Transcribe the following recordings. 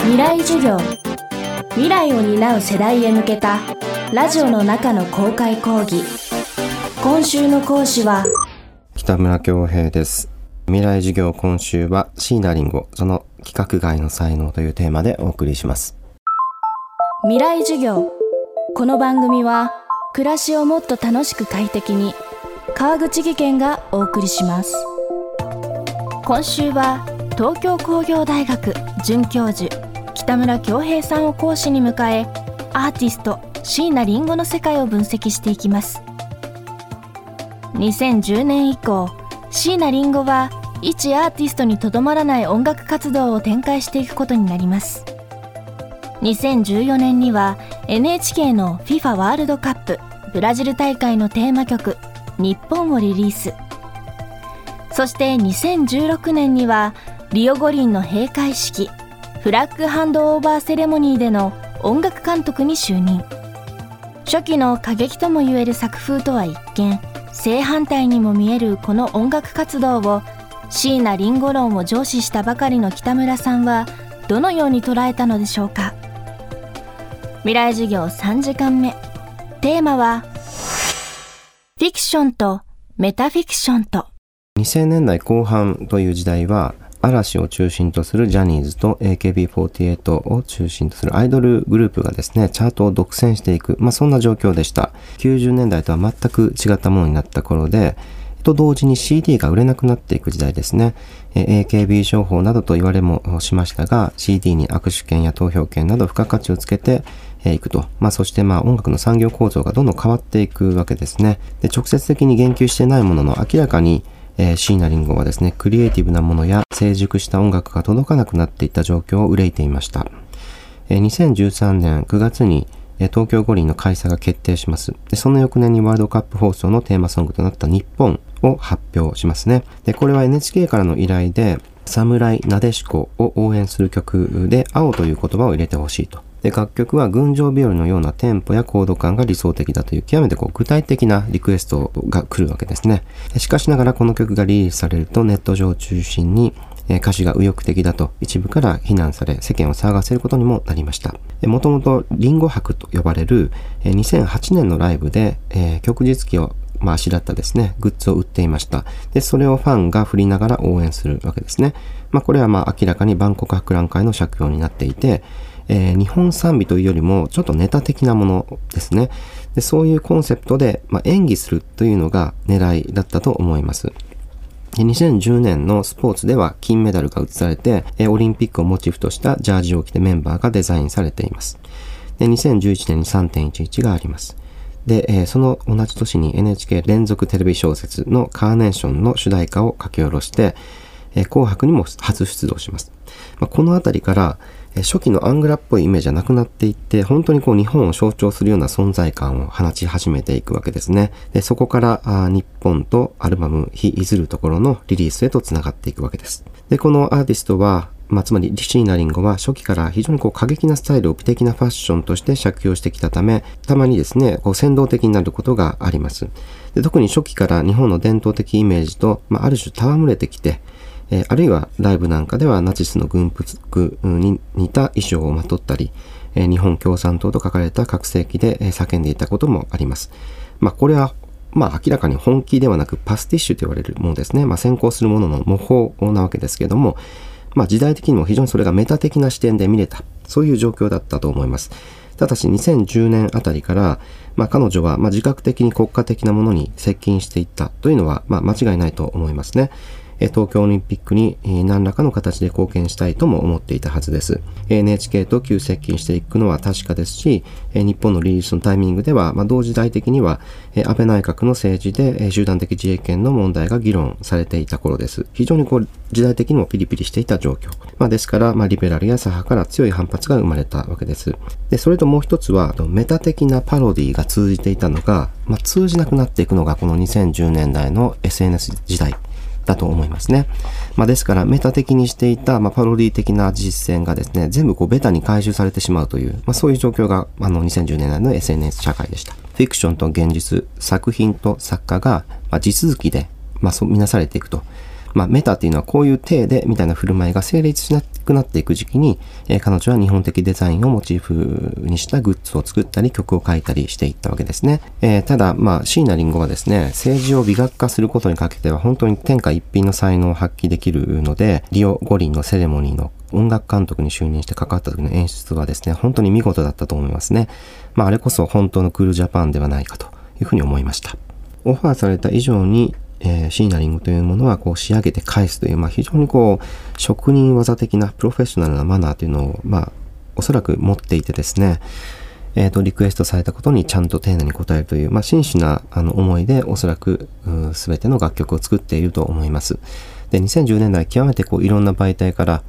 未来授業。未来を担う世代へ向けたラジオの中の公開講義。今週の講師は北村恭平です。未来授業今週は椎名林檎その規格外の才能というテーマでお送りします。未来授業。この番組は暮らしをもっと楽しく快適に川口義賢がお送りします。今週は東京工業大学准教授北村恭平さんを講師に迎えアーティスト椎名林檎の世界を分析していきます。2010年以降椎名林檎は一アーティストにとどまらない音楽活動を展開していくことになります。2014年には NHK の FIFA ワールドカップブラジル大会のテーマ曲「日本」をリリース。そして2016年にはリオ五輪の閉会式。フラッグハンドオーバーセレモニーでの音楽監督に就任。初期の過激ともいえる作風とは一見正反対にも見えるこの音楽活動を椎名林檎論を重視したばかりの北村さんはどのように捉えたのでしょうか。未来授業3時間目。テーマはフィクションとメタフィクションと。2000年代後半という時代は嵐を中心とするジャニーズと AKB48 を中心とするアイドルグループがですね、チャートを独占していく、まあそんな状況でした。90年代とは全く違ったものになった頃で、と同時に CD が売れなくなっていく時代ですね。AKB 商法などと言われもしましたが、CD に握手券や投票券など付加価値をつけていくと。まあそしてまあ音楽の産業構造がどんどん変わっていくわけですね。で、直接的に言及してないものの明らかにえー、椎名林檎はですね、クリエイティブなものや成熟した音楽が届かなくなっていった状況を憂いていました。えー、2013年9月に、えー、東京五輪の開催が決定します。で、その翌年にワールドカップ放送のテーマソングとなった日本を発表しますね。で、これは NHK からの依頼で、侍なでしこを応援する曲で青という言葉を入れてほしいと。で、楽曲は群青日和のようなテンポやコード感が理想的だという極めてこう具体的なリクエストが来るわけですね。しかしながらこの曲がリリースされるとネット上を中心に歌詞が右翼的だと一部から非難され世間を騒がせることにもなりました。もともとリンゴ博と呼ばれる2008年のライブで曲実機をまあ、しらったですね、グッズを売っていました。で、それをファンが振りながら応援するわけですね。まあ、これはまあ明らかに万国博覧会の借用になっていて、えー、日本賛美というよりもちょっとネタ的なものですね。でそういうコンセプトで、まあ、演技するというのが狙いだったと思います。で2010年のスポーツでは金メダルが映されて、オリンピックをモチーフとしたジャージを着てメンバーがデザインされています。で2011年に3.11があります。で、その同じ年に NHK 連続テレビ小説のカーネーションの主題歌を書き下ろして、えー、紅白にも初出場します。まあ、このあたりから、え初期のアングラっぽいイメージじゃなくなっていって、本当にこう日本を象徴するような存在感を放ち始めていくわけですね。でそこからあ日本とアルバム、非いずるところのリリースへと繋がっていくわけです。で、このアーティストは、まあ、つまりリシーナリンゴは初期から非常にこう過激なスタイルを美的なファッションとして借用してきたため、たまにですね、こう先導的になることがあります。で特に初期から日本の伝統的イメージと、まあ、ある種戯れてきて、えー、あるいはライブなんかではナチスの軍服に似た衣装をまとったり、えー、日本共産党と書かれた拡声機で、叫んでいたこともあります。まあこれはまあ明らかに本気ではなくパスティッシュと言われるものですね。まあ先行するものの模倣なわけですけども、まあ時代的にも非常にそれがメタ的な視点で見れた、そういう状況だったと思います。ただし2010年あたりから、まあ彼女はま自覚的に国家的なものに接近していったというのはま間違いないと思いますね。東京オリンピックに何らかの形で貢献したいとも思っていたはずです。NHK と急接近していくのは確かですし、日本のリリースのタイミングでは、まあ、同時代的には安倍内閣の政治で集団的自衛権の問題が議論されていた頃です。非常にこう時代的にもピリピリしていた状況。まあ、ですから、まあ、リベラルや左派から強い反発が生まれたわけです。で、それともう一つは、メタ的なパロディが通じていたのが、まあ、通じなくなっていくのがこの2010年代の SNS 時代だと思いますね。まあ、ですから、メタ的にしていた、まあ、パロディ的な実践がですね、全部こうベタに回収されてしまうという、まあ、そういう状況が、あの、2010年代の SNS 社会でした。フィクションと現実、作品と作家が、まあ、地続きで、まあ、そう、見なされていくと。まあ、メタっていうのはこういう体でみたいな振る舞いが成立しなくなっていく時期に、えー、彼女は日本的デザインをモチーフにしたグッズを作ったり曲を書いたりしていったわけですね。えー、ただ、まあ、椎名林檎はですね、政治を美学化することにかけては本当に天下一品の才能を発揮できるので、リオ五輪のセレモニーの音楽監督に就任して関わった時の演出はですね、本当に見事だったと思いますね。まあ、あれこそ本当のクールジャパンではないかというふうに思いました。オファーされた以上に、えー、シーナリングというものはこう仕上げて返すという、まあ、非常にこう職人技的なプロフェッショナルなマナーというのを、まあ、おそらく持っていてですね、え、ー、と、リクエストされたことにちゃんと丁寧に答えるという、まあ、真摯なあの思いでおそらくすべての楽曲を作っていると思います。で、2010年代極めてこういろんな媒体から、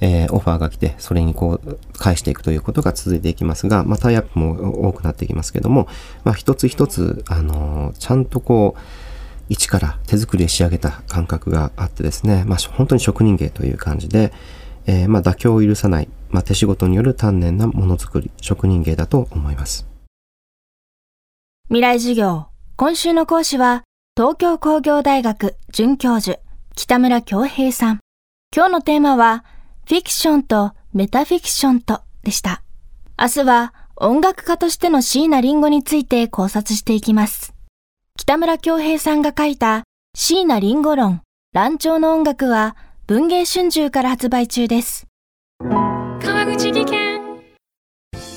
えー、オファーが来て、それにこう、返していくということが続いていきますが、まあ、タイアップも多くなっていきますけども、まあ、一つ一つ、あのー、ちゃんとこう、一から手作りで仕上げた感覚があってですね、まあ、本当に職人芸という感じで、えー、まあ、妥協を許さない、まあ、手仕事による丹念なものづくり、職人芸だと思います。未来授業、今週の講師は、東京工業大学准教授、北村京平さん。今日のテーマは、フィクションとメタフィクションとでした。明日は音楽家としての椎名林檎について考察していきます。北村京平さんが書いた椎名林檎論、乱調の音楽は文芸春秋から発売中です。川口技研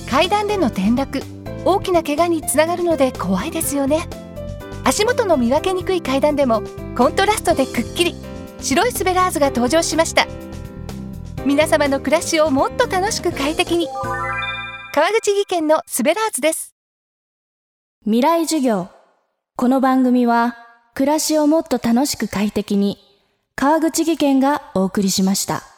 階段での転落、大きな怪我につながるので怖いですよね。足元の見分けにくい階段でもコントラストでくっきり白いスベラーズが登場しました。皆様の暮らしをもっと楽しく快適に川口技研のスベラーズです未来授業この番組は暮らしをもっと楽しく快適に川口技研がお送りしました。